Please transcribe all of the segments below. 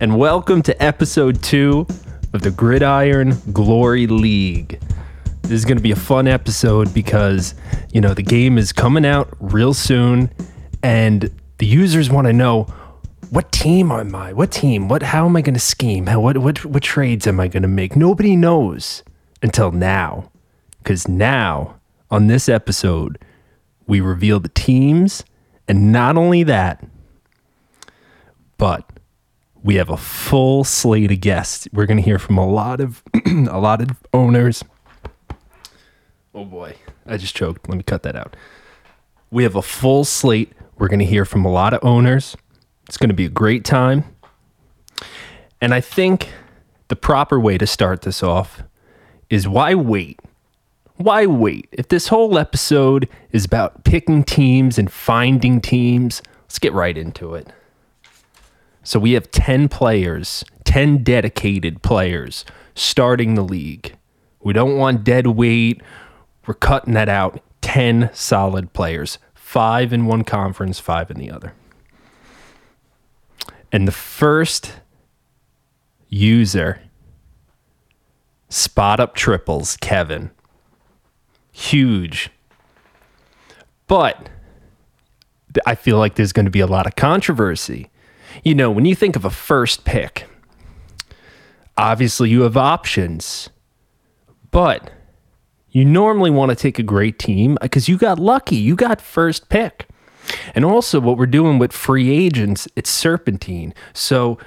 and welcome to episode two of the Gridiron Glory League. This is going to be a fun episode because, you know, the game is coming out real soon, and the users want to know what team am I? What team? What? How am I going to scheme? How, what? What? What trades am I going to make? Nobody knows until now, because now on this episode we reveal the teams, and not only that, but we have a full slate of guests. We're going to hear from a lot of a lot of owners. Oh boy, I just choked. Let me cut that out. We have a full slate. We're going to hear from a lot of owners. It's going to be a great time. And I think the proper way to start this off is why wait? Why wait? If this whole episode is about picking teams and finding teams, let's get right into it. So we have 10 players, 10 dedicated players starting the league. We don't want dead weight. We're cutting that out. 10 solid players, five in one conference, five in the other. And the first user, spot up triples, Kevin. Huge. But I feel like there's going to be a lot of controversy. You know, when you think of a first pick, obviously you have options, but you normally want to take a great team uh, because you got lucky. You got first pick. And also, what we're doing with free agents, it's serpentine. So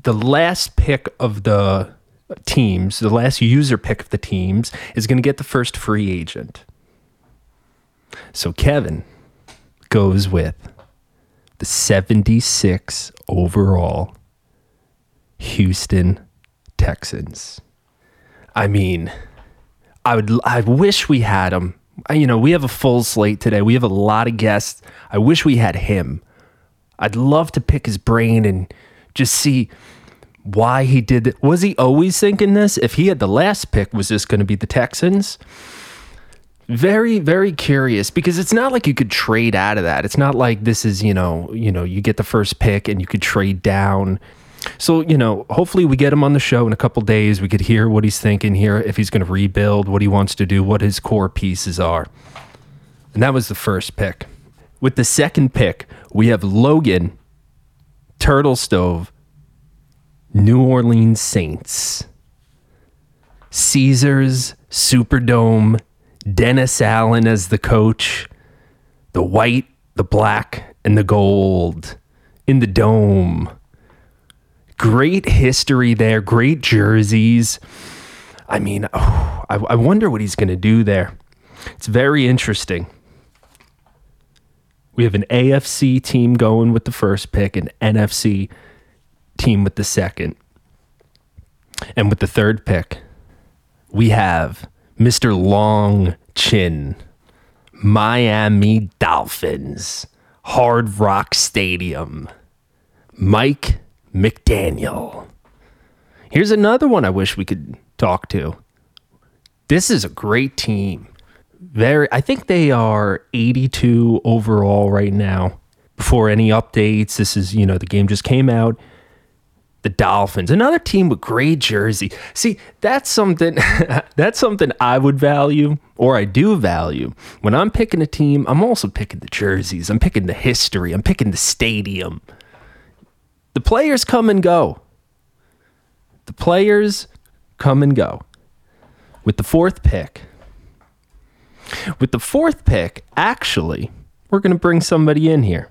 the last pick of the teams, the last user pick of the teams, is going to get the first free agent. So Kevin goes with the 76 overall Houston Texans. I mean, I would I wish we had him you know, we have a full slate today. We have a lot of guests. I wish we had him. I'd love to pick his brain and just see why he did it. Was he always thinking this? If he had the last pick, was this going to be the Texans? Very, very curious because it's not like you could trade out of that. It's not like this is, you know, you know, you get the first pick and you could trade down. So, you know, hopefully we get him on the show in a couple days. We could hear what he's thinking here, if he's going to rebuild, what he wants to do, what his core pieces are. And that was the first pick. With the second pick, we have Logan Turtle Stove, New Orleans Saints. Caesars, Superdome, Dennis Allen as the coach, the white, the black, and the gold in the dome great history there, great jerseys. I mean, oh, I, I wonder what he's going to do there. It's very interesting. We have an AFC team going with the first pick, an NFC team with the second. And with the third pick, we have Mr. Long Chin, Miami Dolphins, Hard Rock Stadium, Mike McDaniel. Here's another one I wish we could talk to. This is a great team. Very I think they are 82 overall right now. Before any updates, this is, you know, the game just came out. The Dolphins, another team with great jersey. See, that's something that's something I would value or I do value. When I'm picking a team, I'm also picking the jerseys. I'm picking the history. I'm picking the stadium. The players come and go. The players come and go. With the fourth pick, with the fourth pick, actually, we're going to bring somebody in here.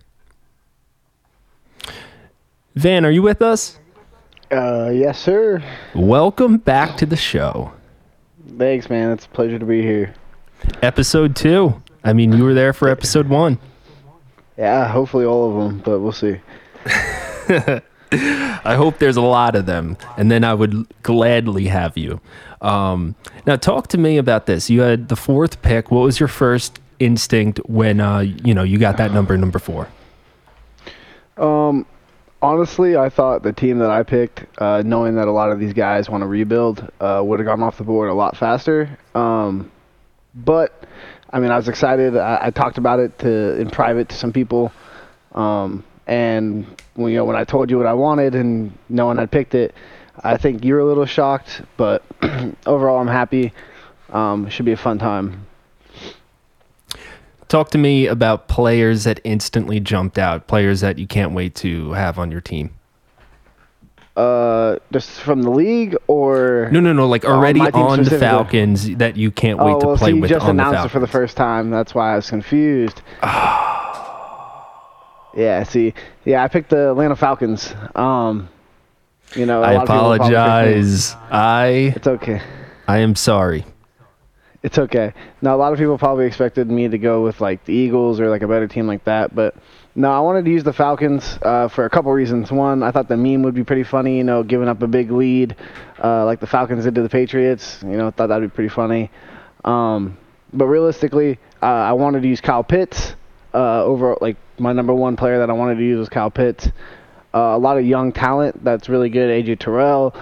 Van, are you with us? Uh, yes, sir. Welcome back to the show. Thanks, man. It's a pleasure to be here. Episode two. I mean, you were there for episode one. Yeah, hopefully all of them, but we'll see. I hope there's a lot of them, and then I would gladly have you. Um, now, talk to me about this. You had the fourth pick. What was your first instinct when uh, you know you got that number, number four? Um, honestly, I thought the team that I picked, uh, knowing that a lot of these guys want to rebuild, uh, would have gone off the board a lot faster. Um, but I mean, I was excited. I, I talked about it to in private to some people. Um, And you know, when I told you what I wanted and no one had picked it, I think you were a little shocked. But overall, I'm happy. Um, should be a fun time. Talk to me about players that instantly jumped out, players that you can't wait to have on your team. Uh, just from the league or No, no, no. Like Oh, already my on the. Falcons that you can't wait oh, to well, play so you with just on the announced Falcons. it for the first time. That's why I was confused. yeah, see, yeah, I picked the Atlanta Falcons. Um, you know, a I lot of people probably picked me. apologize. I It's okay. I am sorry. It's okay. Now, a lot of people probably expected me to go with like the Eagles or like a better team like that, but no, I wanted to use the Falcons uh, for a couple reasons. One, I thought the meme would be pretty funny, you know, giving up a big lead uh, like the Falcons did to the Patriots. You know, thought that'd be pretty funny. Um, but realistically, uh, I wanted to use Kyle Pitts uh, over like my number one player that I wanted to use was Kyle Pitts. Uh, a lot of young talent that's really good. AJ Terrell,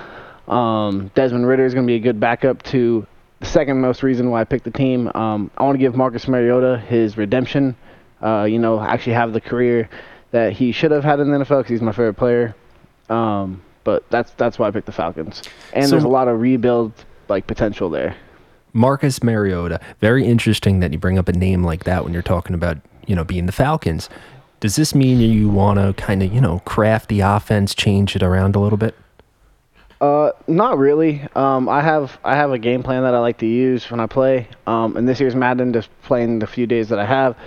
um, Desmond Ridder is going to be a good backup to the second most reason why I picked the team. Um, I want to give Marcus Mariota his redemption. Uh, you know, actually have the career that he should have had in the NFL because he's my favorite player. Um, but that's that's why I picked the Falcons. And So- there's a lot of rebuild like potential there. Marcus Mariota. Very interesting that you bring up a name like that when you're talking about, you know, being the Falcons. Does this mean you want to kind of, you know, craft the offense, change it around a little bit? Uh, not really. Um, I have I have a game plan that I like to use when I play. Um, and this year's Madden, just playing the few days that I have,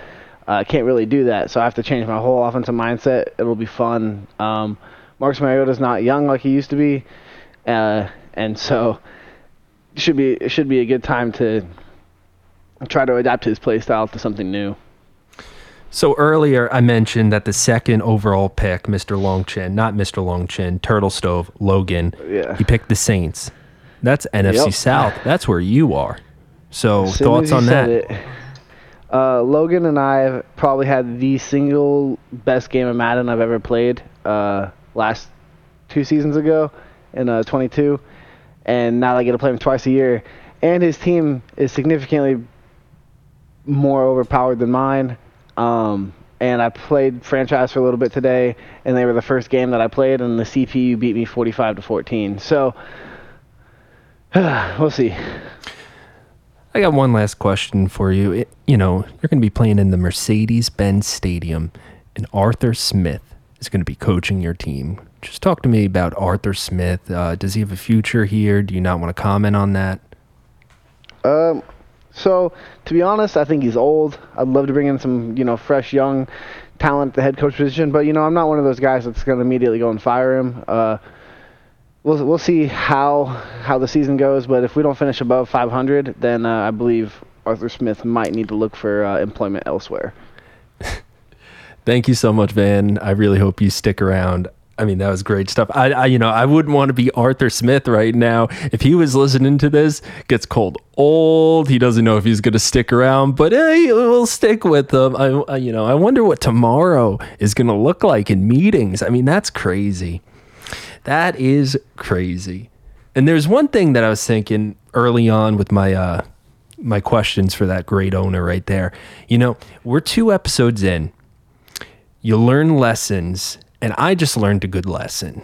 uh, I can't really do that. So I have to change my whole offensive mindset. It'll be fun. Um, Marcus Mariota's not young like he used to be, uh, and so should be it should be a good time to try to adapt his play style to something new. So earlier I mentioned that the second overall pick, Mr. Longchin, not Mr. Longchin, Turtle Stove, Logan, Yeah. he picked the Saints. That's NFC Yep. South. That's where you are. So thoughts on that? it, uh, Logan and I have probably had the single best game of Madden I've ever played uh, last two seasons ago in uh, 22, and now I get to play him twice a year. And his team is significantly more overpowered than mine. Um, and I played franchise for a little bit today, and they were the first game that I played, and the CPU beat me 45 to 14. So we'll see. I got one last question for you. It, you know, you're going to be playing in the Mercedes Benz Stadium, and Arthur Smith is going to be coaching your team. Just talk to me about Arthur Smith. Uh, does he have a future here? Do you not want to comment on that? Um, so to be honest, I think he's old. I'd love to bring in some, you know, fresh young talent at the head coach position, but you know, I'm not one of those guys that's going to immediately go and fire him. Uh, we'll we'll see how how the season goes, but if we don't finish above 500, then uh, I believe Arthur Smith might need to look for uh, employment elsewhere. Thank you so much, Van. I really hope you stick around. I mean, that was great stuff. I, I, you know, I wouldn't want to be Arthur Smith right now if he was listening to this. Gets cold, old. He doesn't know if he's going to stick around, but hey, we'll stick with him. I, I, you know, I wonder what tomorrow is going to look like in meetings. I mean, that's crazy. That is crazy. And there's one thing that I was thinking early on with my uh, my questions for that great owner right there. You know, we're two episodes in you learn lessons and i just learned a good lesson.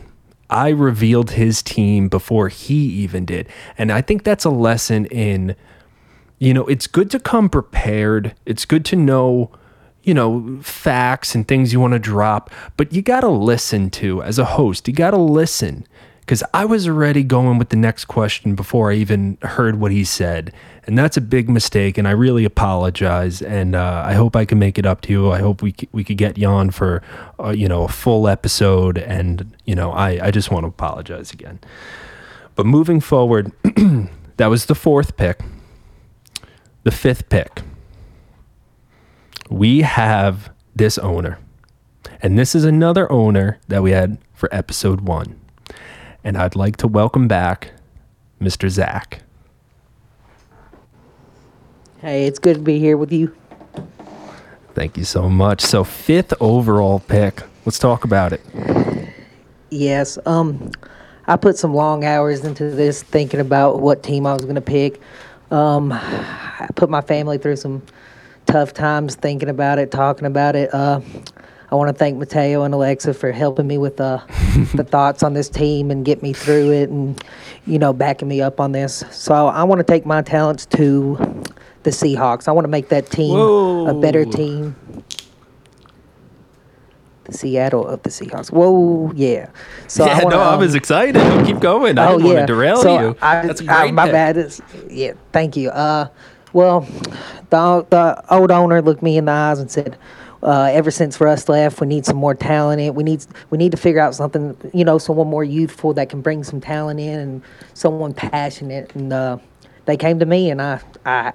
I revealed his team before he even did. And i think that's a lesson in you know it's good to come prepared. It's good to know you know facts and things you want to drop. But you got to listen to as a host you got to listen because i was already going with the next question before i even heard what he said. And that's a big mistake and i really apologize and uh, i hope i can make it up to you. I hope we, c- we could get you on for uh, you know a full episode and you know I, I just want to apologize again. But moving forward that was the fourth pick. The fifth pick. We have this owner. And this is another owner that we had for episode one and i'd like to welcome back mr zack Hey, it's good to be here with you. Thank you so much. So fifth overall pick. Let's talk about it. Yes, um, I put some long hours into this, thinking about what team I was going to pick. Um, I put my family through some tough times thinking about it, talking about it. Uh, I want to thank Mateo and Alexa for helping me with uh, the thoughts on this team and get me through it, and you know, backing me up on this. So I want to take my talents to the Seahawks. I want to make that team a better team. The Seattle of the Seahawks. Whoa, yeah. So yeah, I wanna, no, I um, was excited. Keep going. I oh didn't yeah. want to derail so you. I, That's a I- my pick. bad. It's, yeah, thank you. Uh, well, the the old owner looked me in the eyes and said, uh, "Ever since Russ left, we need some more talent. In. We need we need to figure out something. You know, someone more youthful that can bring some talent in and someone passionate." And uh, they came to me, and I I,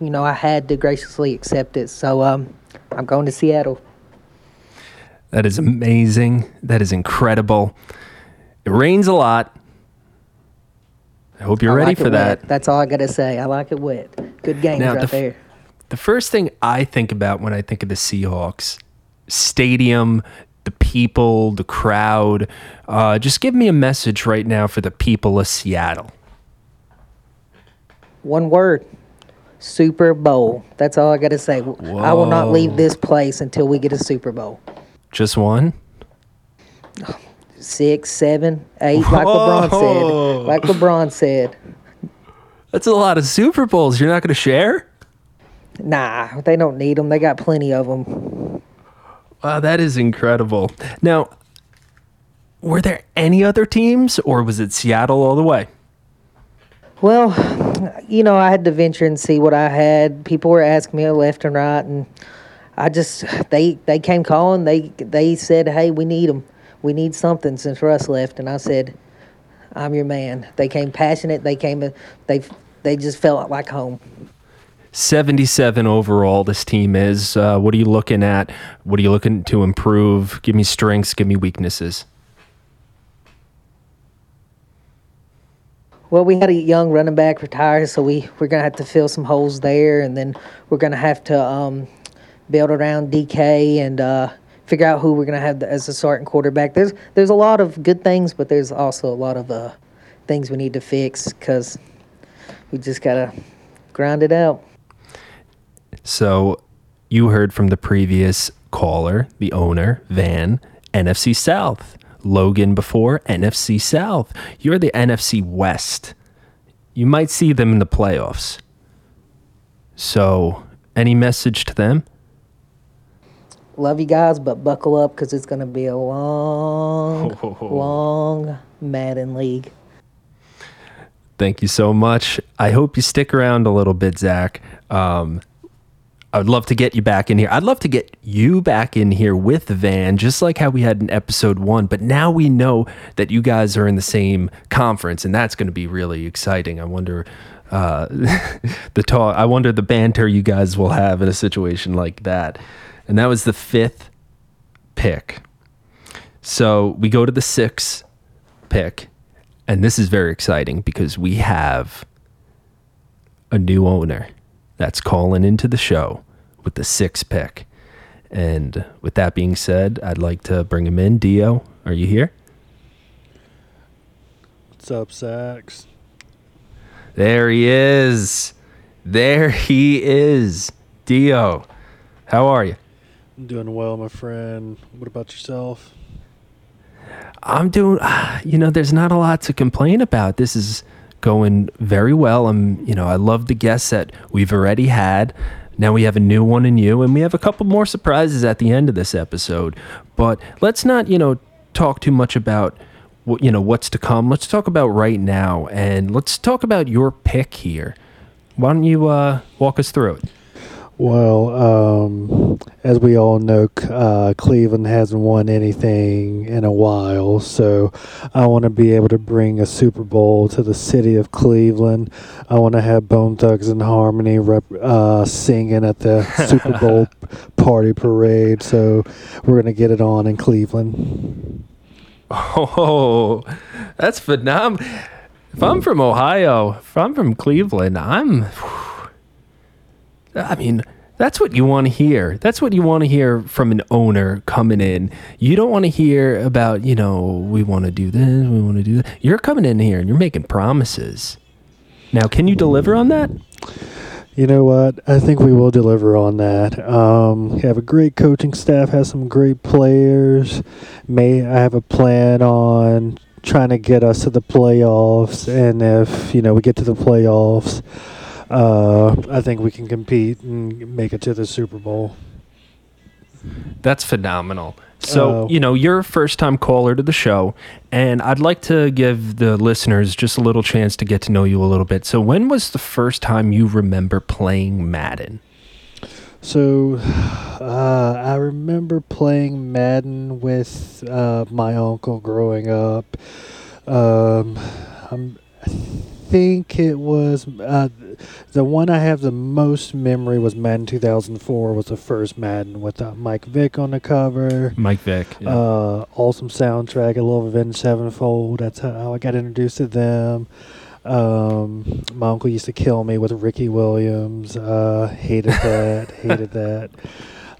you know, I had to graciously accept it. So um, I'm going to Seattle. That is amazing. That is incredible. It rains a lot. I hope you're I ready like for that. Wet. That's all I gotta say. I like it wet. Good games Now, right the there. The first thing I think about when I think of the Seahawks stadium, the people, the crowd, uh, just give me a message right now for the people of Seattle. One word. Super Bowl. That's all I got to say. I will not leave this place until we get a Super Bowl. Just one? Six, seven, eight, like LeBron said. Like LeBron said. That's a lot of Super Bowls. You're not going to share? Nah, they don't need them. They got plenty of them. Wow, that is incredible. Now, were there any other teams, or was it Seattle all the way? Well, you know, I had to venture and see what I had. People were asking me left and right, and I just they they came calling. They they said, "Hey, we need them. We need something since Russ left." And I said, "I'm your man." They came passionate. They came. They they just felt like home. 77 overall, this team is. Uh, what are you looking at? What are you looking to improve? Give me strengths, give me weaknesses. Well, we had a young running back retire, so we we're gonna have to fill some holes there, and then we're gonna have to um, build around DK and uh, figure out who we're gonna have as a starting quarterback. There's there's a lot of good things, but there's also a lot of uh, things we need to fix because we just gotta grind it out. So, you heard from the previous caller, the owner, Van, NFC South. Logan before, NFC South. You're the NFC West. You might see them in the playoffs. So, any message to them? Love you guys, but buckle up because it's gonna be a long, long Madden league. Thank you so much. I hope you stick around a little bit, Zack. Um, I would love to get you back in here. I'd love to get you back in here with Van, just like how we had in episode one. But now we know that you guys are in the same conference, and that's going to be really exciting. I wonder uh, the talk. I wonder the banter you guys will have in a situation like that. And that was the fifth pick. So we go to the sixth pick, and this is very exciting because we have a new owner that's calling into the show with the six pick. And with that being said, I'd like to bring him in. Dio, are you here? What's up, Sax? There he is. There he is. Dio, how are you? I'm doing well, my friend. What about yourself? I'm doing, you know, there's not a lot to complain about. This is going very well. I'm, you know, I love the guests that we've already had. Now we have a new one in you, and we have a couple more surprises at the end of this episode. But let's not, you know, talk too much about you know what's to come. Let's talk about right now, and let's talk about your pick here. Why don't you uh, walk us through it? Well, um, as we all know, uh, Cleveland hasn't won anything in a while, so I want to be able to bring a Super Bowl to the city of Cleveland. I want to have Bone Thugs and Harmony rep- uh, singing at the Super Bowl party parade. So we're gonna get it on in Cleveland. Oh, that's phenomenal. If I'm from Ohio, if I'm from Cleveland, I'm. I mean, that's what you want to hear. That's what you want to hear from an owner coming in. You don't want to hear about, you know, we want to do this, we want to do that. You're coming in here and you're making promises. Now, can you deliver on that? You know what? I think we will deliver on that. Um, have a great coaching staff, has some great players. May I have a plan on trying to get us to the playoffs, and if you know we get to the playoffs, uh, I think we can compete and make it to the Super Bowl. That's phenomenal. So, Uh, you know, you're a first time caller to the show, and I'd like to give the listeners just a little chance to get to know you a little bit. So, when was the first time you remember playing Madden? So, uh, I remember playing Madden with uh, my uncle growing up. Um, I'm, think it was uh, the one I have the most memory was Madden 2004. Was the first Madden with uh, Mike Vick on the cover. Mike Vick. Uh, awesome soundtrack. I love Avenged Sevenfold. That's how I got introduced to them. Um, my uncle used to kill me with Ricky Williams. Uh, hated that. hated that.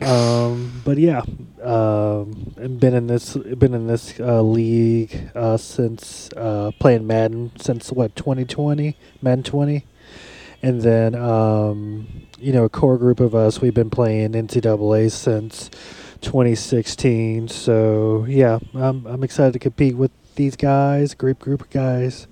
Um, but yeah, um, and been in this been in this uh, league uh, since uh, playing Madden since what 2020 Madden 20, and then um, you know a core group of us we've been playing NCAA since 2016. So yeah, I'm I'm excited to compete with these guys, great group of guys.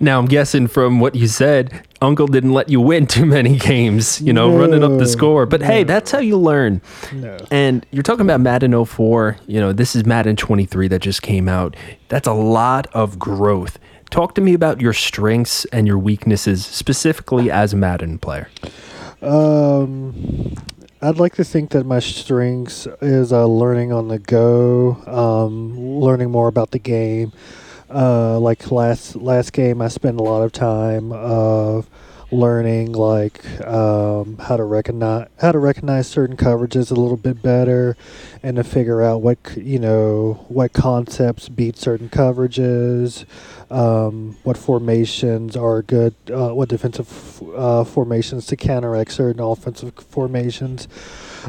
now, I'm guessing from what you said, Uncle didn't let you win too many games, you know, running up the score. But hey, no. that's how you learn. No. And you're talking about Madden 04. You know, this is Madden 23 that just came out. That's a lot of growth. Talk to me about your strengths and your weaknesses, specifically as a Madden player. Um, I'd like to think that my strengths is uh, learning on the go, um, learning more about the game. Uh, like last last game, I spent a lot of time of learning like um, how to recognize how to recognize certain coverages a little bit better, and to figure out what you know what concepts beat certain coverages, um, what formations are good, uh, what defensive uh, formations to counteract certain offensive formations.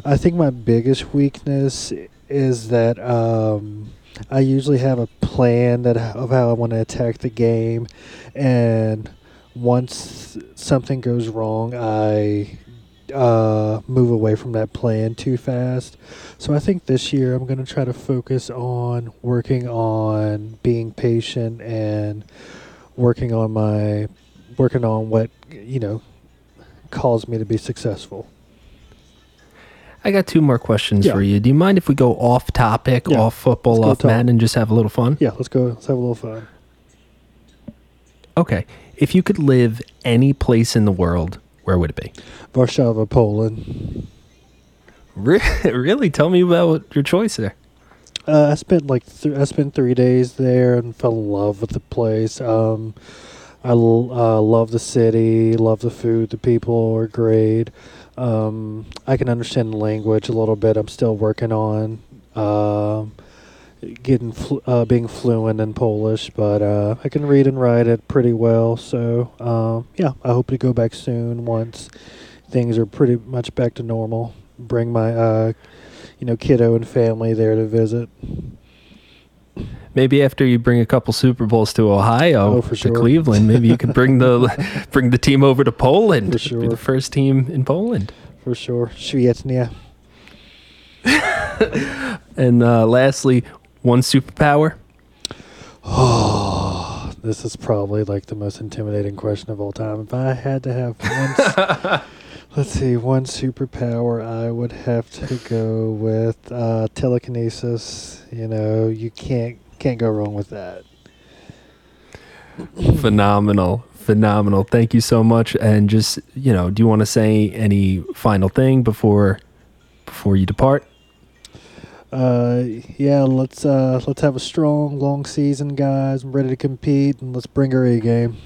I think my biggest weakness is that um, I usually have a plan that of how I want to attack the game, and once something goes wrong, I uh, move away from that plan too fast. So I think this year I'm going to try to focus on working on being patient and working on my working on what you know caused me to be successful. I got two more questions Yeah. for you. Do you mind if we go off topic, Yeah. off football, off talk. Madden, and just have a little fun? Yeah, let's go. Let's have a little fun. Okay. If you could live any place in the world, where would it be? Warszawa, Poland. Re- really? Tell me about your choice there. Uh, I spent like th- I spent three days there and fell in love with the place. Um, I l- uh, love the city, love the food, the people are great. Um, I can understand the language a little bit. I'm still working on um, getting flu- uh, being fluent in Polish, but uh, I can read and write it pretty well. So um, yeah, I hope to go back soon once things are pretty much back to normal. Bring my uh, you know kiddo and family there to visit. Maybe after you bring a couple Super Bowls to Ohio, Oh, to sure. Cleveland, maybe you could bring the bring the team over to Poland. For Be the first team in Poland. For sure. Świetnie. And uh, lastly, one superpower. Oh, this is probably like the most intimidating question of all time. If I had to have one, let's see, one superpower, I would have to go with uh, telekinesis. You know, you can't can't go wrong with that. phenomenal, phenomenal. Thank you so much. And just you know, do you want to say any final thing before before you depart? Uh, yeah, let's uh, let's have a strong, long season, guys. I'm ready to compete, and let's bring our A game.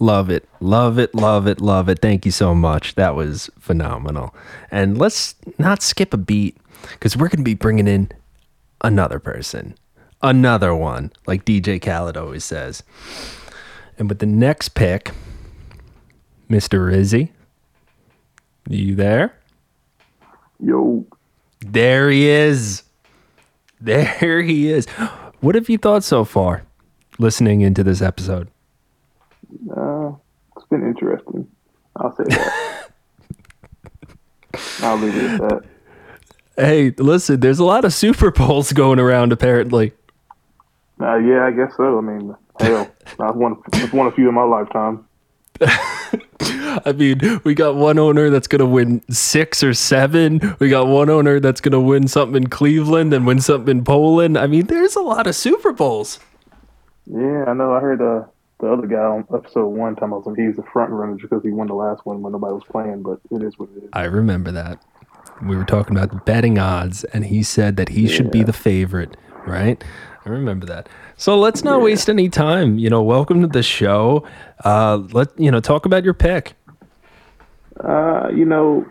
Love it. Love it. Love it. Love it. Thank you so much. That was phenomenal. And let's not skip a beat because we're going to be bringing in another person, another one, like DJ Khaled always says. And with the next pick, Mr. Rizzie, you there? Yo, There he is. There he is. What have you thought so far listening into this episode? Uh, it's been interesting. I'll say that. I'll leave it at that. Hey, listen, there's a lot of Super Bowls going around apparently. Uh, yeah, I guess so. I mean, hell, I've won, I've won a few in my lifetime. I mean, we got one owner that's going to win six or seven. We got one owner that's going to win something in Cleveland and win something in Poland. I mean, there's a lot of Super Bowls. Yeah, I know. I heard uh, the other guy on episode one talking about some he's the front runner because he won the last one when nobody was playing, but it is what it is. I remember that. We were talking about the betting odds, and he said that he should be the favorite, right? I remember that. So let's not waste any time. You know, welcome to the show. Uh, let you know, talk about your pick. Uh, you know,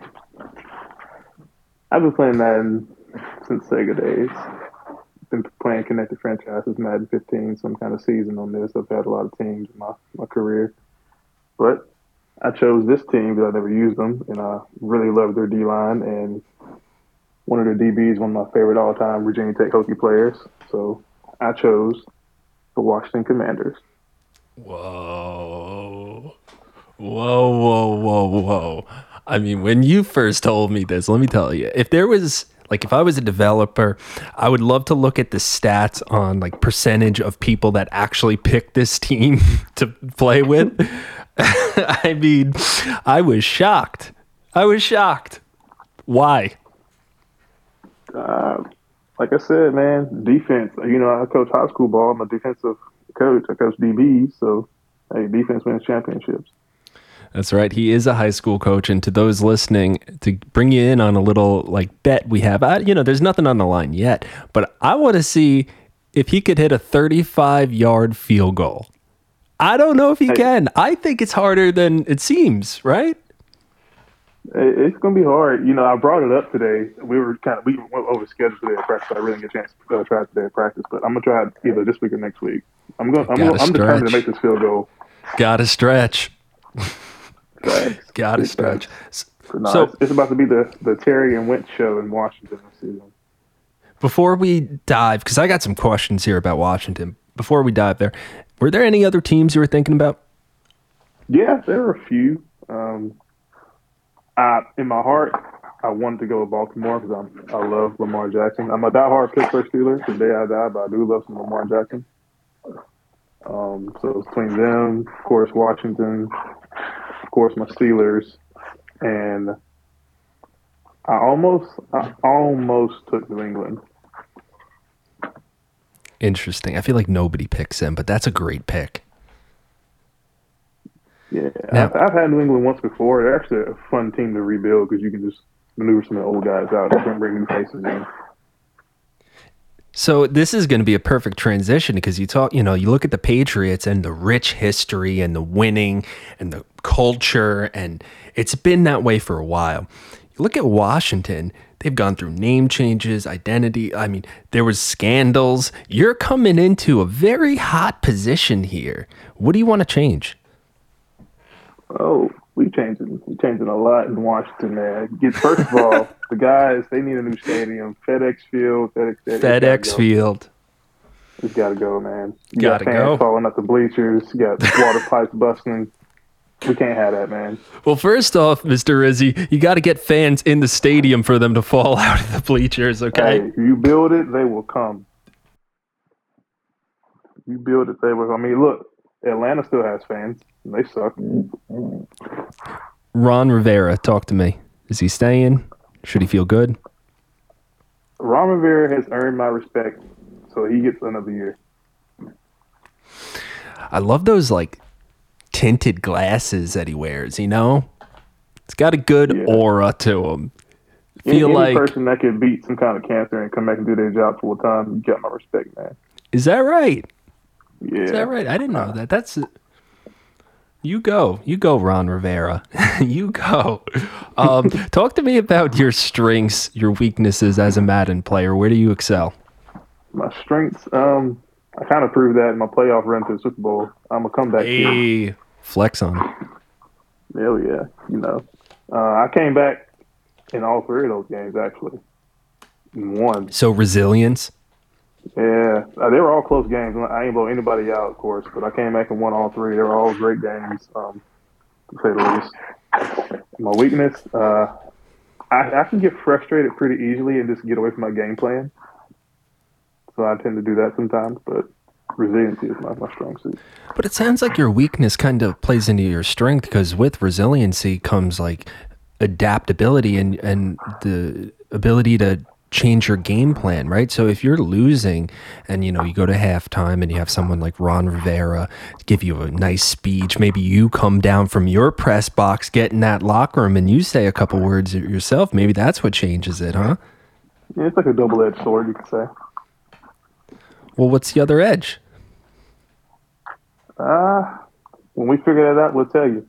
I've been playing Madden since Sega days. Been playing connected franchises, Madden 15, some kind of season on this. I've had a lot of teams in my, my career. But I chose this team because I never used them, and I really love their D line. And one of their DBs, one of my favorite all time Virginia Tech Hokie players. So I chose the Washington Commanders. Whoa. Whoa, whoa, whoa, whoa. I mean, when you first told me this, let me tell you, if there was like if I was a developer, I would love to look at the stats on like percentage of people that actually pick this team to play with. I mean, I was shocked. I was shocked. Why? Uh, like I said, man, defense. You know, I coach high school ball. I'm a defensive coach. I coach DBs, so hey, defense wins championships. That's right. He is a high school coach, and to those listening, to bring you in on a little like bet we have. I, you know, there's nothing on the line yet, but I want to see if he could hit a 35 yard field goal. I don't know if he can. I think it's harder than it seems. Right? It's gonna be hard. You know, I brought it up today. We were kind of we went over schedule today at practice. I really didn't get a chance to try it today at practice, but I'm gonna try it either this week or next week. I'm going. I'm, gonna, I'm determined to make this field goal. Got to stretch. Facts. Got to stretch. facts. No, So- it's, it's about to be the the Terry and Wentz show in Washington this season. Before we dive, because I got some questions here about Washington. Before we dive there, were there any other teams you were thinking about? Yeah, there are a few. Um, I, in my heart, I wanted to go to Baltimore because I love Lamar Jackson. I'm a diehard Pittsburgh Steeler. Today I die, but I do love some Lamar Jackson. Um, so it's between them, of course, Washington, of course, my Steelers, and I almost, I almost took New England. Interesting. I feel like nobody picks them, but that's a great pick. Yeah, Now- I've, I've had New England once before. They're actually a fun team to rebuild because you can just maneuver some of the old guys out and bring new faces in. So this is going to be a perfect transition because you talk, you know, you look at the Patriots and the rich history and the winning and the culture, and it's been that way for a while. You look at Washington; they've gone through name changes, identity. I mean, there was scandals. You're coming into a very hot position here. What do you want to change? Oh, we changing we changing a lot in Washington, man. Get first of all, the guys they need a new stadium, FedEx Field, FedEx Stadium. FedEx Field. It's got to go, man. You Gotta got fans go. falling out the bleachers. You got water pipes busting. We can't have that, man. Well, first off, Mr. Rizzie, you got to get fans in the stadium for them to fall out of the bleachers. Okay. Hey, you build it, they will come. You build it, they will. I mean, look, Atlanta still has fans. They suck. Ron Rivera, talk to me. Is he staying? Should he feel good? Ron Rivera has earned my respect, so he gets another year. I love those like tinted glasses that he wears, you know? It's got a good Yeah. aura to him. Any, Feel any like person that could beat some kind of cancer and come back and do their job full time, you got my respect, man. Is that right? Yeah. Is that right? I didn't know that. That's you go. You go, Ron Rivera. you go. Um, talk to me about your strengths, your weaknesses as a Madden player. Where do you excel? My strengths, um, I kind of proved that in my playoff run to the Super Bowl. I'm a comeback kid. Hey, flex on it. Hell yeah, you know. Uh, I came back in all three of those games actually. One. So resilience. Yeah, uh, they were all close games. I ain't blow anybody out, of course, but I came back and won all three. They were all great games, um, to say the least. My weakness, uh, I, I can get frustrated pretty easily and just get away from my game plan. So I tend to do that sometimes, but resiliency is my, my strong suit. But it sounds like your weakness kind of plays into your strength because with resiliency comes like adaptability and, and the ability to change your game plan, right? So if you're losing and you know you go to halftime and you have someone like Ron Rivera give you a nice speech, maybe you come down from your press box, get in that locker room and you say a couple words yourself, maybe that's what changes it, huh? Yeah, it's like a double edged sword, you could say. Well, what's the other edge? Uh, when we figure that out, we'll tell you.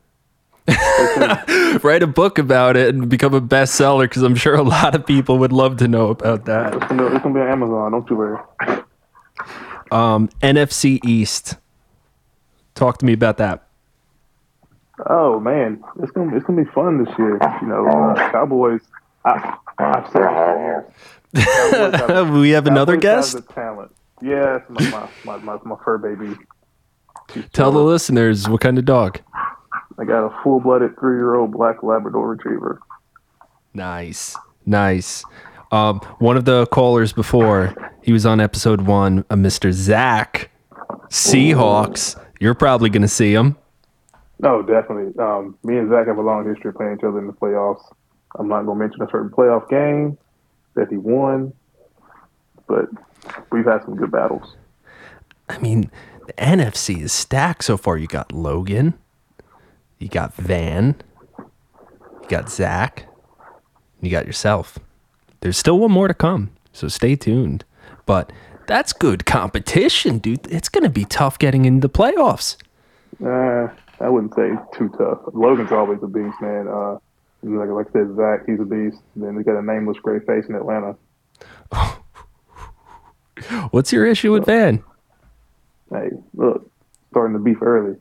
Write a book about it and become a bestseller because I'm sure a lot of people would love to know about that. It's gonna, it's gonna be on Amazon. Don't you worry. Um, NFC East. Talk to me about that. Oh man, it's gonna it's gonna be fun this year. You know, uh, Cowboys. I, I've said. Cowboys have- we have another Cowboys guest. talent. Yeah, it's my my, my, my, my fur baby. She's Tell the listeners what kind of dog. I got a full blooded three year old black Labrador retriever. Nice, nice. Um, one of the callers before he was on episode one, uh, Mr. Zack Seahawks. You're probably gonna see him. No, definitely. Um, me and Zack have a long history of playing each other in the playoffs. I'm not going to mention a certain playoff game that he won, but we've had some good battles. I mean, the NFC is stacked so far. You got Logan, you got Van, you got Zack, you got yourself. There's still one more to come, so stay tuned. But that's good competition, dude. It's gonna be tough getting into the playoffs. Uh, I wouldn't say too tough. Logan's always a beast, man. Uh, like, like I said, Zack, he's a beast. Then we got a nameless gray face in Atlanta. What's your issue with Van? Hey, look, starting the beef early.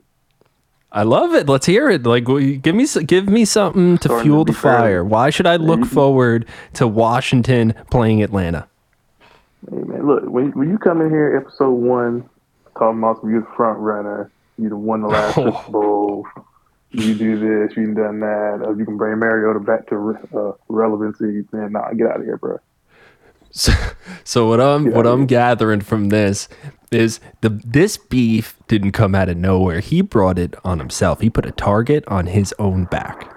I love it. Let's hear it. Like, give me give me something to Starting fuel to the fire. Why should I look forward to Washington playing Atlanta? Hey, man, look, when, when you come in here, episode one, talking about you're the front runner, you done won the last Super Bowl, you do this, you done that, uh, you can bring Mariota back to uh, relevancy, man, nah, get out of here, bro. So, so what I'm Yeah, what I'm gathering from this is the this beef didn't come out of nowhere. He brought it on himself. He put a target on his own back.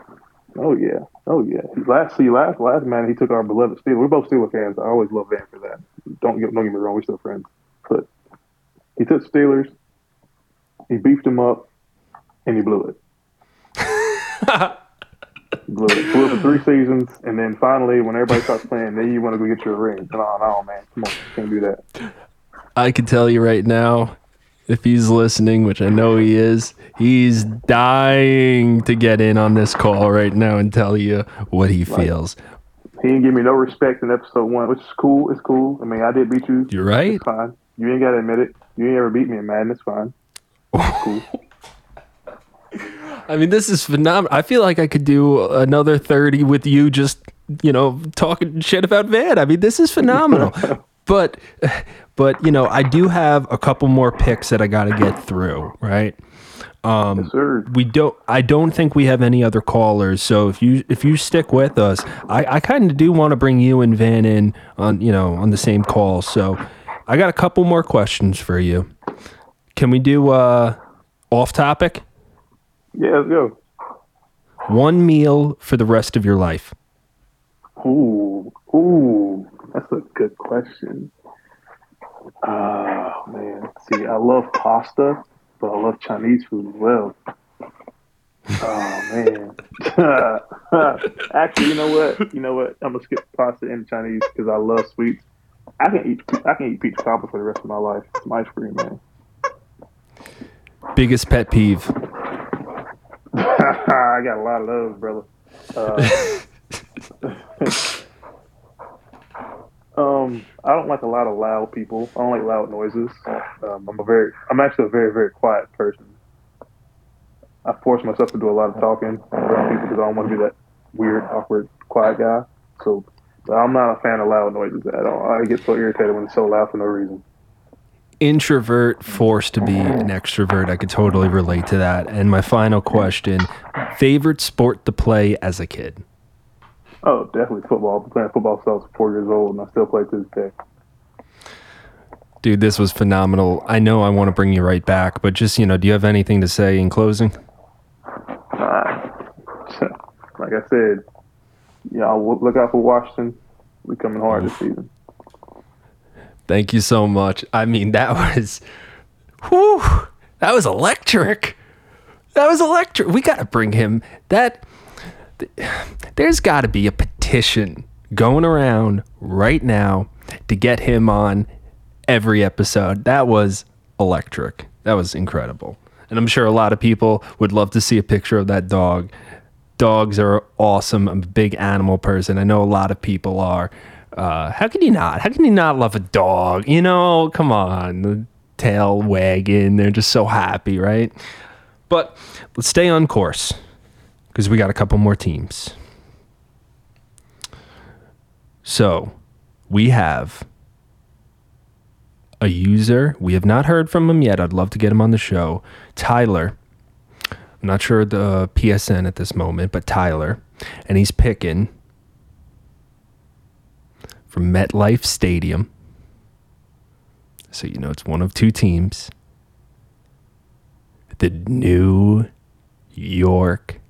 Oh yeah, oh yeah. Last, see, last, last man, he took our beloved Steelers. We're both Steelers fans. I always love Van for that. Don't get, don't get me wrong, we're still friends. But he took Steelers, he beefed him up, and he blew it. blew it. Blew it for three seasons, and then finally, when everybody starts playing, then you want to go get your ring. No, no, man, come on, can't do that. I can tell you right now, if he's listening, which I know he is, he's dying to get in on this call right now and tell you what he feels. He didn't give me no respect in episode one, which is cool. It's cool. I mean, I did beat you. You're right. It's fine. You ain't got to admit it. You ain't ever beat me in Madden. It's fine. It's cool. I mean, this is phenomenal. I feel like I could do another 30 with you just, you know, talking shit about Van. I mean, this is phenomenal. but, but, you know, I do have a couple more picks that I got to get through, right? Um, Yes, sir. we don't i don't think we have any other callers so if you if you stick with us i i kind of do want to bring you and van in on you know on the same call so i got a couple more questions for you can we do uh off topic Yeah, let's go. one meal for the rest of your life Ooh, ooh, that's a good question. Oh man, see, I love pasta, but I love Chinese food as well. Oh man. Actually, you know what? You know what? I'm gonna skip pasta and Chinese because I love sweets. I can eat. I can eat peach cobbler for the rest of my life. Some ice cream, man. biggest pet peeve I got a lot of those, brother. Uh, um, I don't like a lot of loud people. I don't like loud noises. Um, I'm a very, I'm actually a very, very quiet person. I force myself to do a lot of talking around people because I don't want to be that weird, awkward, quiet guy. So I'm not a fan of loud noises at all. I get so irritated when it's so loud for no reason. Introvert forced to be an extrovert. I could totally relate to that. And my final question favorite sport to play as a kid? Oh, definitely football. I've been playing football since I was four years old, and I still play to this day. Dude, this was phenomenal. I know I want to bring you right back, but just, you know, do you have anything to say in closing? Uh, like I said, yeah, I'll look out for Washington. We coming hard this season. Thank you so much. I mean, that was, whew, that was electric. That was electric. We got to bring him that. There's got to be a petition going around right now to get him on every episode. That was electric. That was incredible. And I'm sure a lot of people would love to see a picture of that dog. Dogs are awesome. I'm a big animal person. I know a lot of people are. Uh, how can you not? How can you not love a dog? You know, come on, the tail wagging. They're just so happy, right? But let's stay on course because we got a couple more teams. So we have a user. We have not heard from him yet. I'd love to get him on the show. Tyler. I'm not sure the PSN at this moment, but Tyler. And he's picking from MetLife Stadium. So you know it's one of two teams. The New York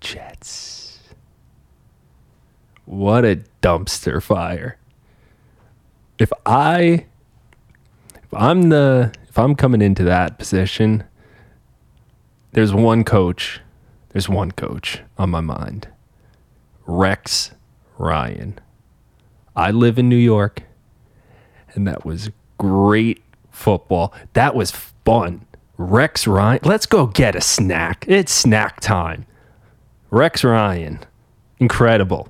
Jets. What a dumpster fire. If I if I'm the if I'm coming into that position, there's one coach. There's one coach on my mind. Rex Ryan. I live in New York, and that was great football. That was fun. Rex Ryan, let's go get a snack. It's snack time. Rex Ryan, incredible.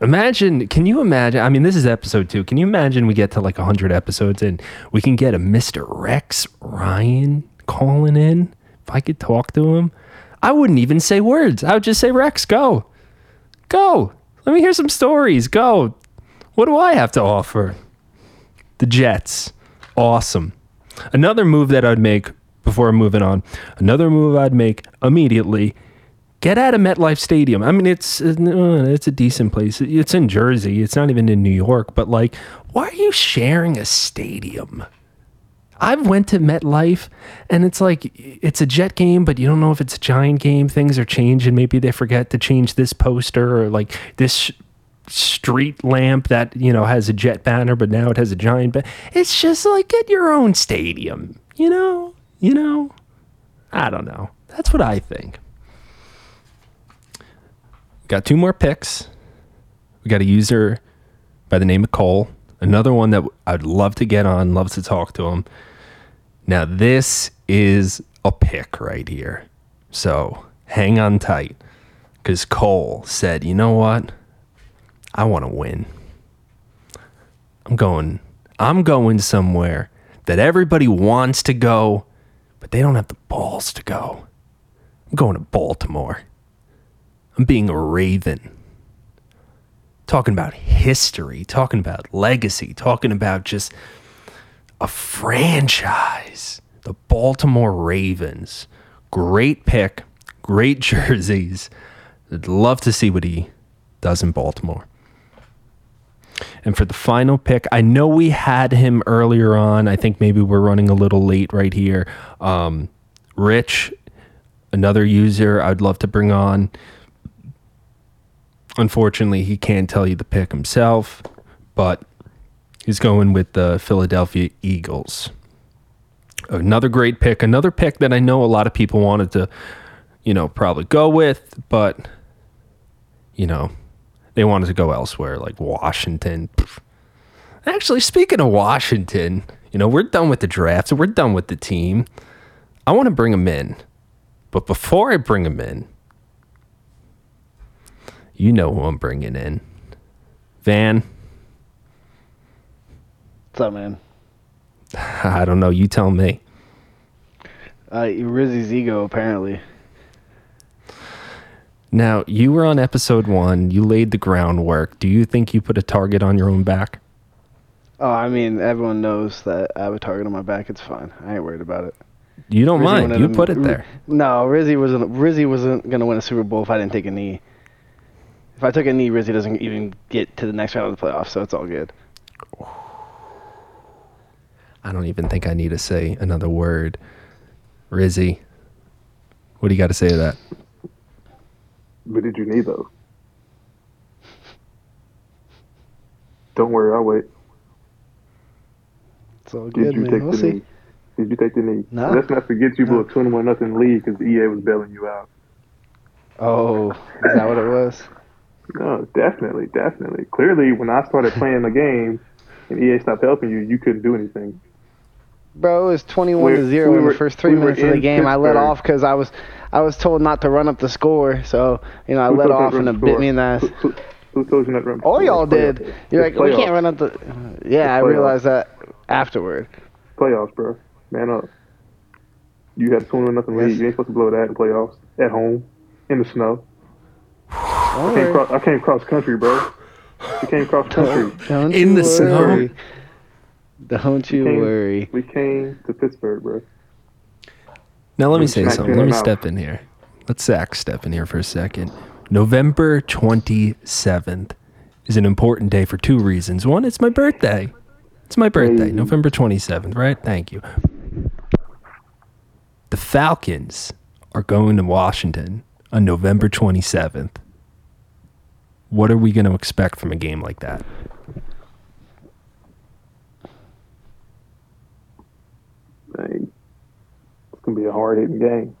Imagine, can you imagine? I mean, this is episode two. Can you imagine we get to like 100 episodes and we can get a Mr. Rex Ryan calling in? If I could talk to him, I wouldn't even say words. I would just say, Rex, go. Go. Let me hear some stories. Go. What do I have to offer? The Jets. Awesome. Another move that I'd make before moving on, another move I'd make immediately get out of MetLife Stadium. I mean, it's uh, it's a decent place. It's in Jersey. It's not even in New York. But like, why are you sharing a stadium? I've went to MetLife, and it's like it's a Jet game, but you don't know if it's a Giant game. Things are changing. Maybe they forget to change this poster or like this street lamp that you know has a jet banner but now it has a giant ba- it's just like get your own stadium you know? You know? I don't know. That's what i think. Got two more picks. We got a user by the name of cole. Another one that i'd love to get on love to talk to him. Now this is a pick right here. So hang on tight because cole said you know what I want to win. I'm going I'm going somewhere that everybody wants to go, but they don't have the balls to go. I'm going to Baltimore. I'm being a Raven. Talking about history, talking about legacy, talking about just a franchise. The Baltimore Ravens. Great pick, great jerseys. I'd love to see what he does in Baltimore. And for the final pick, I know we had him earlier on. I think maybe we're running a little late right here. Um, Rich, another user I'd love to bring on. Unfortunately, he can't tell you the pick himself, but he's going with the Philadelphia Eagles. Another great pick, another pick that I know a lot of people wanted to, you know, probably go with, but you know, they wanted to go elsewhere, like Washington. Actually, speaking of Washington, you know, we're done with the draft, we're done with the team. I want to bring them in. But before I bring them in, you know who I'm bringing in. Van. What's up, man? I don't know. You tell me. Uh, Rizzie's ego, apparently. Now, you were on episode one. You laid the groundwork. Do you think you put a target on your own back? Oh, I mean, everyone knows that I have a target on my back. It's fine. I ain't worried about it. You don't Rizzie mind. You put it there. No, Rizzie wasn't. Rizzie wasn't gonna win a Super Bowl if I didn't take a knee. If I took a knee, Rizzie doesn't even get to the next round of the playoffs, so it's all good. I don't even think I need to say another word. Rizzie, what do you got to say to that? But did you need those? Don't worry, I'll wait. It's all good, Did you man. take We'll the see. knee? Did you take the knee? No. Let's not forget you No. blew a 21 nothing lead because EA was bailing you out. Oh, is that what it was? No, definitely, definitely. Clearly, when I started playing the game and EA stopped helping you, you couldn't do anything. Bro, it was 21 to We- 0 we in the first three we minutes of the game. I let off because I was, I was told not to run up the score. So you know, I Who let off and it run bit me in the ass. Who, who, who told you not to run? All y'all It's playoffs. did. You're like, oh, It's we can't run up the. Yeah, I realized that afterward. Playoffs, bro. Man up. You had a 21 nothing lead. Yes. You ain't supposed to blow that in playoffs. At home. In the snow. I came, worry. cross, I came cross country, bro. We came cross country. Don't In you the snow? worry. Don't you came- worry. We came to Pittsburgh, bro. Now let me say something. Let me step in here. Let Zack step in here for a second. November 27th is an important day for two reasons. One, it's my birthday. It's my birthday. November 27th, right? Thank you. The Falcons are going to Washington on November 27th. What are we going to expect from a game like that? Hey, it's gonna be a hard hitting game.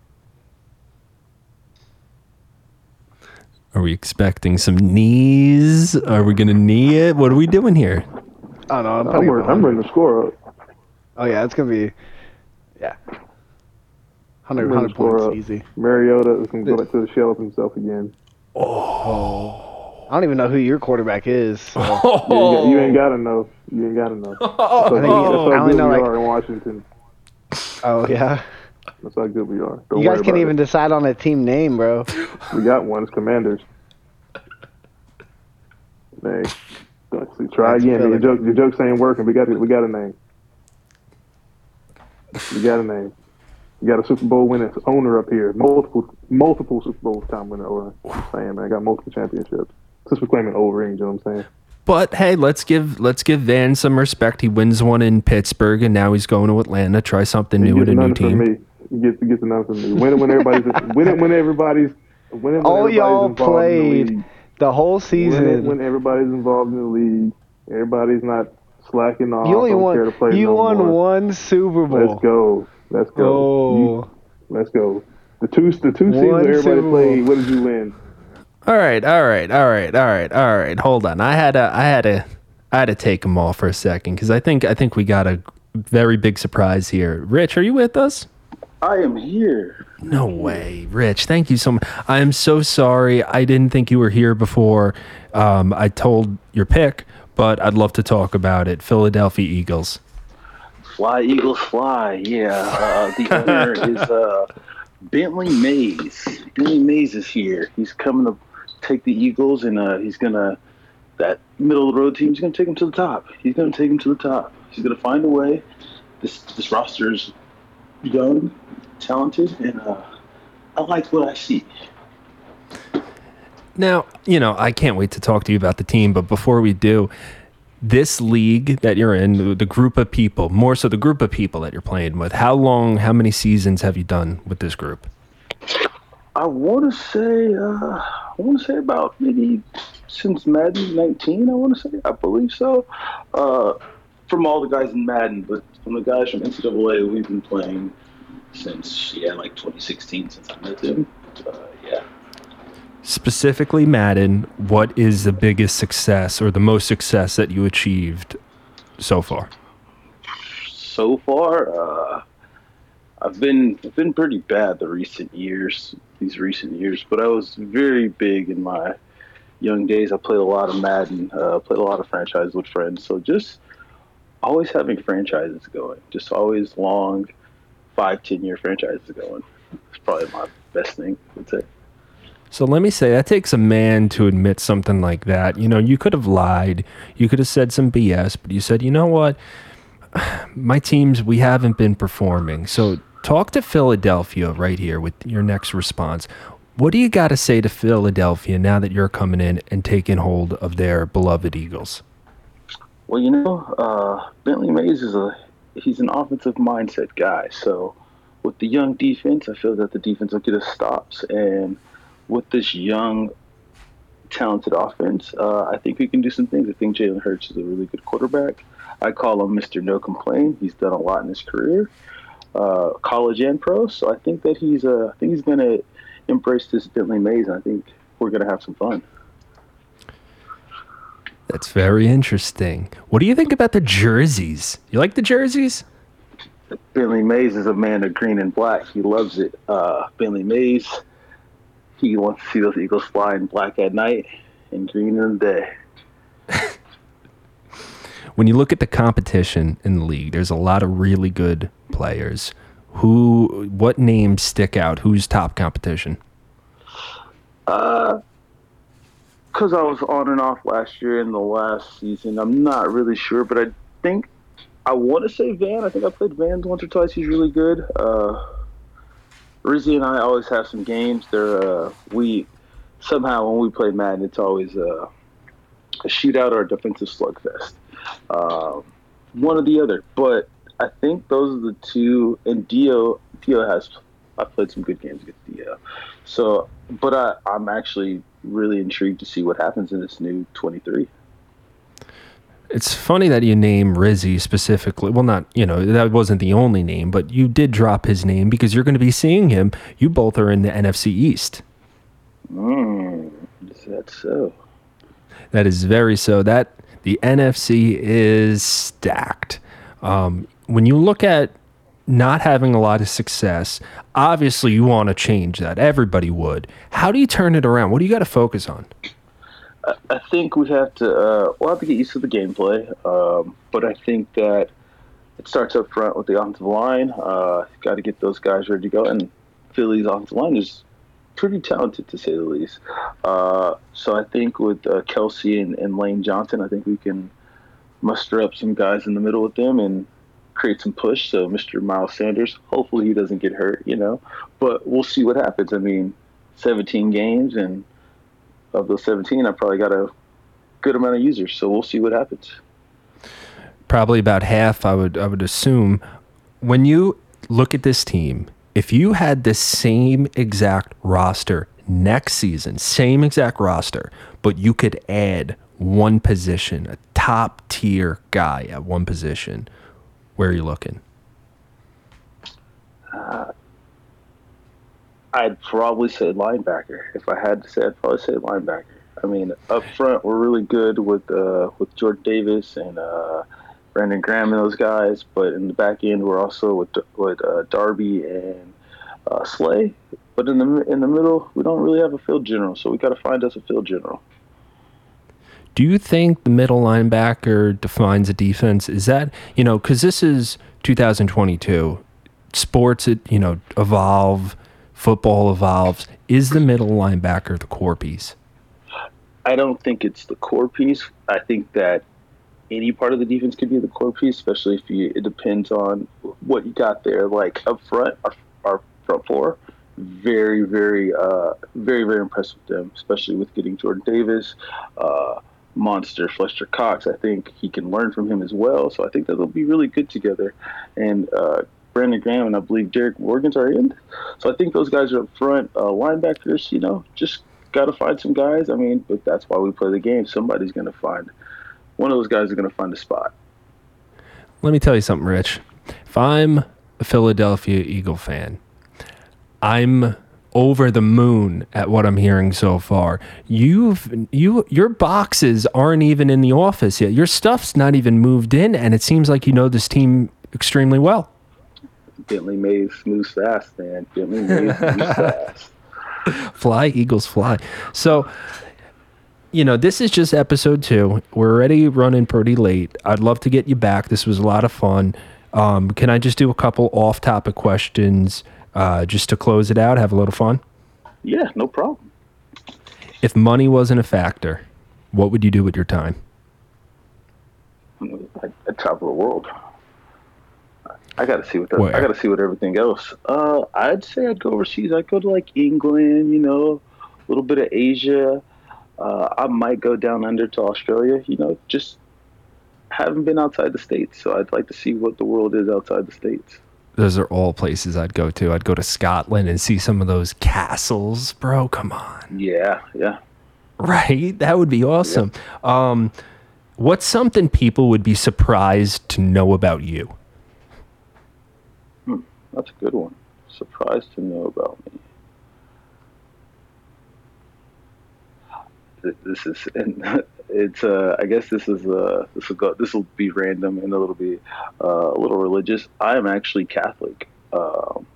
Are we expecting some knees? Are we going to knee it? What are we doing here? Oh no, I'm I'm, putting I'm on. running the score up. Oh yeah, it's gonna be. Yeah. 100, 100 running the score points up. easy. Mariota is gonna go back to the shell of himself again. Oh, I don't even know who your quarterback is. So. Yeah, you, got- you ain't gotta know. You ain't gotta know. That's how, I think- good- that's I only know, like- are in Washington. oh yeah. That's how good we are. Don't You guys can't about even decide on a team name, bro. We got one. It's Commanders. Hey, let's try That's again. Your joke, your jokes ain't working. We got. We got a name. We got a name. You got a Super Bowl winning owner up here. Multiple, multiple Super Bowl time winner owner. I'm saying, man, I got multiple championships. Since we're claiming old rings, you know what I'm saying? But hey, let's give let's give Van some respect. He wins one in Pittsburgh, and now he's going to Atlanta. Try something new You with a new none from team. Me. You get, you get the none from me. Win it when everybody's win it when everybody's win it when All everybody's y'all played the league. The whole Win it season. when everybody's involved in the league. Everybody's not slacking off. you only don't care won. to play You no won more. one Super Bowl. Let's go. Let's go. Oh. You- let's go. The two the two seasons One everybody Super Bowl. played. What did you win? All right, all right, all right, all right, all right. Hold on. I had to I had to I had to take them all for a second because I think I think we got a very big surprise here. Rich, are you with us? I am here. No way, Rich. Thank you so much. I am so sorry. I didn't think you were here before. Um, I told your pick, but I'd love to talk about it. Philadelphia Eagles. Fly Eagles fly. Yeah. Uh, the owner is uh, Bentley Mays. Bentley Mays is here. He's coming to take the Eagles, and uh, he's gonna that middle of the road team. He's gonna take them to the top. He's gonna take them to the top. He's gonna find a way. This this roster is young, talented, and uh, I like what I see. Now, you know, I can't wait to talk to you about the team, but before we do, this league that you're in, the- group of people, more so the group of people that you're playing with, how long, how many seasons have you done with this group? I want to say, uh, I want to say about maybe since Madden 19. I want to say, I believe so. Uh, from all the guys in Madden, but from the guys from NCAA, we've been playing since yeah, like 2016 since I met them. Uh, yeah. Specifically, Madden, what is the biggest success or the most success that you achieved so far? So far, uh, I've been I've been pretty bad the recent years, these recent years. But I was very big in my young days. I played a lot of Madden, uh, played a lot of franchise with friends. So just always having franchises going, just always long, five ten year franchises going. It's probably my best thing. I'd say. So let me say that takes a man to admit something like that. You know, you could have lied, you could have said some BS, but you said, you know what? My teams, we haven't been performing. So talk to Philadelphia right here with your next response. What do you got to say to Philadelphia now that you're coming in and taking hold of their beloved Eagles? Well, you know, uh, Bentley Mays is a he's an offensive mindset guy. So with the young defense, I feel that the defense will get us stops, and with this young, talented offense, uh, I think we can do some things. I think Jalen Hurts is a really good quarterback. I call him Mr. No Complain. He's done a lot in his career, uh, college and pro. So I think that he's uh, I think he's going to embrace this Bentley Mays, and I think we're going to have some fun. That's very interesting. What do you think about the jerseys? You like the jerseys? Bentley Mays is a man of green and black. He loves it. Uh, Bentley Mays, he wants to see those Eagles fly in black at night and green in the day. when you look at the competition in the league, there's a lot of really good players. Who, what names stick out? Who's top competition? Uh, because I was on and off last year in the last season, I'm not really sure, but I think I want to say Van. I think I played Van once or twice. He's really good. Uh, Rizzie and I always have some games. There, uh, we somehow when we play Madden, it's always a, a shootout or a defensive slugfest. Uh, one or the other, but I think those are the two. And Dio, Dio has. I played some good games against Dio, so but I, I'm actually really intrigued to see what happens in this new 23. It's funny that you name Rizzie specifically. Well, not, you know, that wasn't the only name, but you did drop his name because you're going to be seeing him. You both are in the NFC East. Mm, is that so? That is very so. That the NFC is stacked. Um, when you look at not having a lot of success, obviously you want to change that. Everybody would. How do you turn it around? What do you got to focus on? I think we have to. Uh, we'll have to get used to the gameplay, um, but I think that it starts up front with the offensive line. Uh, got to get those guys ready to go, and Philly's offensive line is pretty talented to say the least. Uh, so I think with uh, Kelce and, and Lane Johnson, I think we can muster up some guys in the middle with them and create some push. So Mr. Miles Sanders, hopefully he doesn't get hurt, you know. But we'll see what happens. I mean, 17 games, and of those 17, I probably got a good amount of users. So we'll see what happens. Probably about half, I would I would assume. When you look at this team, if you had the same exact roster next season, same exact roster, but you could add one position, a top tier guy at one position, where are you looking? Uh, I'd probably say linebacker. If I had to say, I'd probably say linebacker. I mean, up front, we're really good with uh, with Jordan Davis and uh, Brandon Graham and those guys. But in the back end, we're also with with uh, Darby and uh, Slay. But in the in the middle, we don't really have a field general, so we got to find us a field general. Do you think the middle linebacker defines a defense? Is that you know because this is 2022, sports you know evolve, football evolves. Is the middle linebacker the core piece? I don't think it's the core piece. I think that any part of the defense could be the core piece, especially if you. It depends on what you got there. Like up front, our, our front four, very, very, uh, very, very impressed with them, especially with getting Jordan Davis, uh, monster Fletcher Cox. I think he can learn from him as well. So I think that they'll be really good together. And uh, Brandon Graham and I believe Derek Morgan's are in. So I think those guys are up front. Uh, linebackers, you know, just got to find some guys. I mean, but that's why we play the game. Somebody's going to find one of those guys is going to find a spot. Let me tell you something, Rich. If I'm a Philadelphia Eagle fan, I'm over the moon at what I'm hearing so far. You've you your boxes aren't even in the office yet. Your stuff's not even moved in, and it seems like you know this team extremely well. Bentley Mays moves fast, man. Bentley Mays moves fast. Fly, Eagles, fly. So, you know, this is just episode two. We're already running pretty late. I'd love to get you back. This was a lot of fun. Um, can I just do a couple off-topic questions uh, just to close it out? Have a little fun. Yeah, no problem. If money wasn't a factor, what would you do with your time? I, I travel the world. I got to see what the, Where? I got to see what everything else. Uh, I'd say I'd go overseas. I'd go to like England, you know, a little bit of Asia. Uh, I might go down under to Australia. You know, just haven't been outside the states, so I'd like to see what the world is outside the states. Those are all places I'd go to. I'd go to Scotland and see some of those castles, bro. Come on. Yeah, yeah. Right? That would be awesome. Um, what's something people would be surprised to know about you? That's a good one. Surprised to know about me. This is, and it's. Uh, I guess this is. Uh, this will go. This will be random and a little bit, uh, a little religious. I am actually Catholic. Um,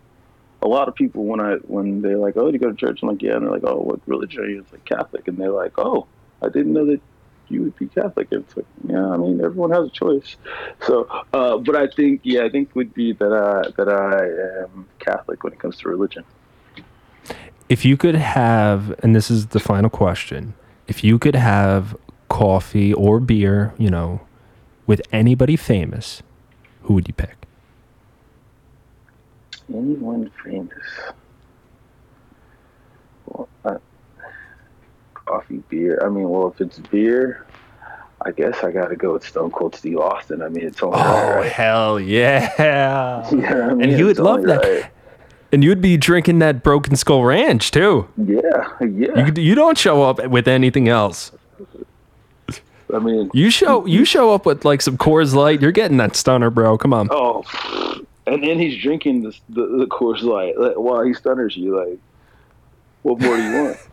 a lot of people when I when they're like, "Oh, do you go to church?" I'm like, "Yeah," and they're like, "Oh, what religion are you?" It's like Catholic, and they're like, "Oh, I didn't know that you would be Catholic." And it's like, yeah, I mean, everyone has a choice. So, uh, but I think, yeah, I think would be that I that I am Catholic when it comes to religion. If you could have, and this is the final question, if you could have coffee or beer, you know, with anybody famous, who would you pick? Anyone famous? Well, I, coffee, beer. I mean, well, if it's beer, I guess I got to go with Stone Cold Steve Austin. I mean, it's only Oh, right. hell yeah. Yeah, I mean, and you would love that. right. And you'd be drinking that Broken Skull Ranch too. Yeah, yeah. You, you don't show up with anything else. I mean, You show you show up with like some Coors Light. You're getting that stunner, bro. Come on. oh, and then he's drinking this, the the Coors Light like, while he stunners you. Like, what more do you want?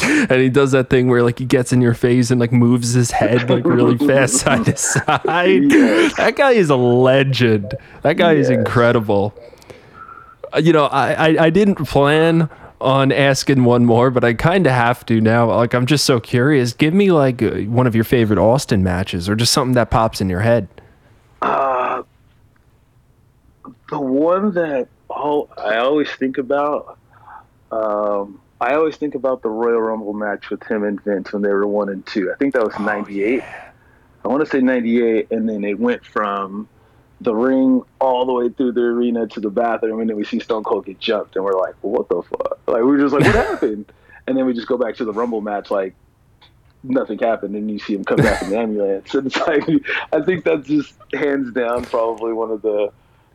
And he does that thing where like he gets in your face and like moves his head like really fast side to side. Yes. That guy is a legend. That guy is incredible. Uh, You know, I, I I didn't plan on asking one more, but I kind of have to now. Like I'm just so curious. Give me like uh, one of your favorite Austin matches or just something that pops in your head. Uh, the one that oh, I always think about, um, I always think about the Royal Rumble match with him and Vince when they were one and two. I think that was '98. I want to say '98, and then it went from the ring all the way through the arena to the bathroom, and then we see Stone Cold get jumped, and we're like, "What the fuck?" Like we are just like, "What happened?" And then we just go back to the Rumble match, like nothing happened, and you see him come back in the ambulance. And it's like, I think that's just hands down probably one of the.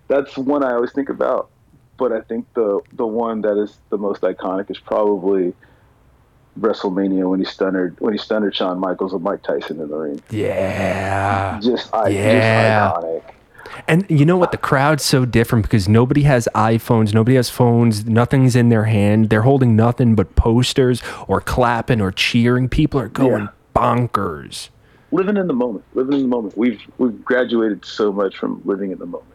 That's one I always think about, but I think the the one that is the most iconic is probably WrestleMania when he stunned when he stunned Shawn Michaels and Mike Tyson in the ring. Yeah. Just, Yeah. just iconic. And you know what? The crowd's so different because nobody has iPhones, nobody has phones, nothing's in their hand. They're holding nothing but posters or clapping or cheering. People are going Yeah. bonkers. Living in the moment, living in the moment. We've we've graduated so much from living in the moment.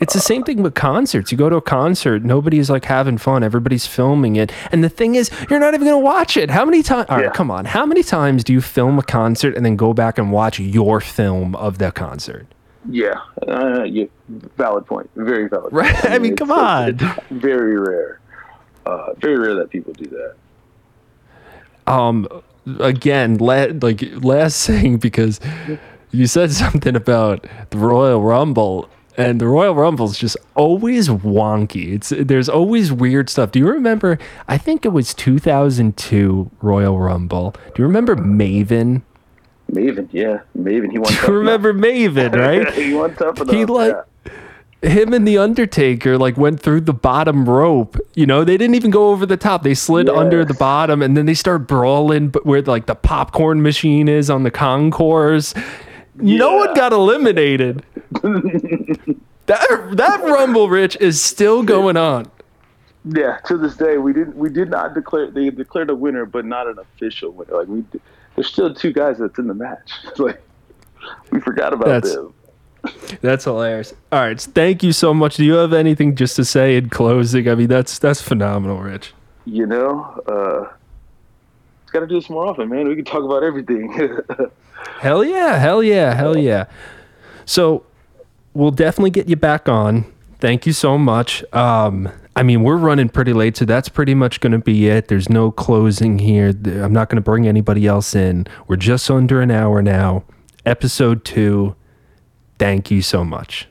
It's the same thing with concerts. You go to a concert, nobody's like having fun, everybody's filming it. And the thing is, you're not even going to watch it. How many times? All right, Yeah. come on. How many times do you film a concert and then go back and watch your film of the concert? Yeah, uh, yeah, valid point. Very valid. Right? point. I mean, come on. It's very rare. Uh, very rare that people do that. um again la- like last thing because you said something about the royal rumble and the royal rumble's just always wonky it's there's always weird stuff do you remember i think it was 2002 royal rumble do you remember maven Maven, yeah, Maven. He won. remember maven right he won tough enough. he like him and the undertaker like went through the bottom rope you know they didn't even go over the top they slid under the bottom and then they start brawling but where like the popcorn machine is on the concourse no one got eliminated that that rumble rich is still going on Yeah, to this day, we didn't. We did not declare. They declared a winner, but not an official winner. Like we, there's still two guys that's in the match. like we forgot about That's- them. that's hilarious all right thank you so much do you have anything just to say in closing i mean that's that's phenomenal rich You know, uh, got to do this more often, man. We can talk about everything. Hell yeah, hell yeah, hell yeah. So we'll definitely get you back on. Thank you so much. Um, I mean, we're running pretty late, so that's pretty much going to be it. There's no closing here. I'm not going to bring anybody else in. We're just under an hour now. Episode two. Thank you so much.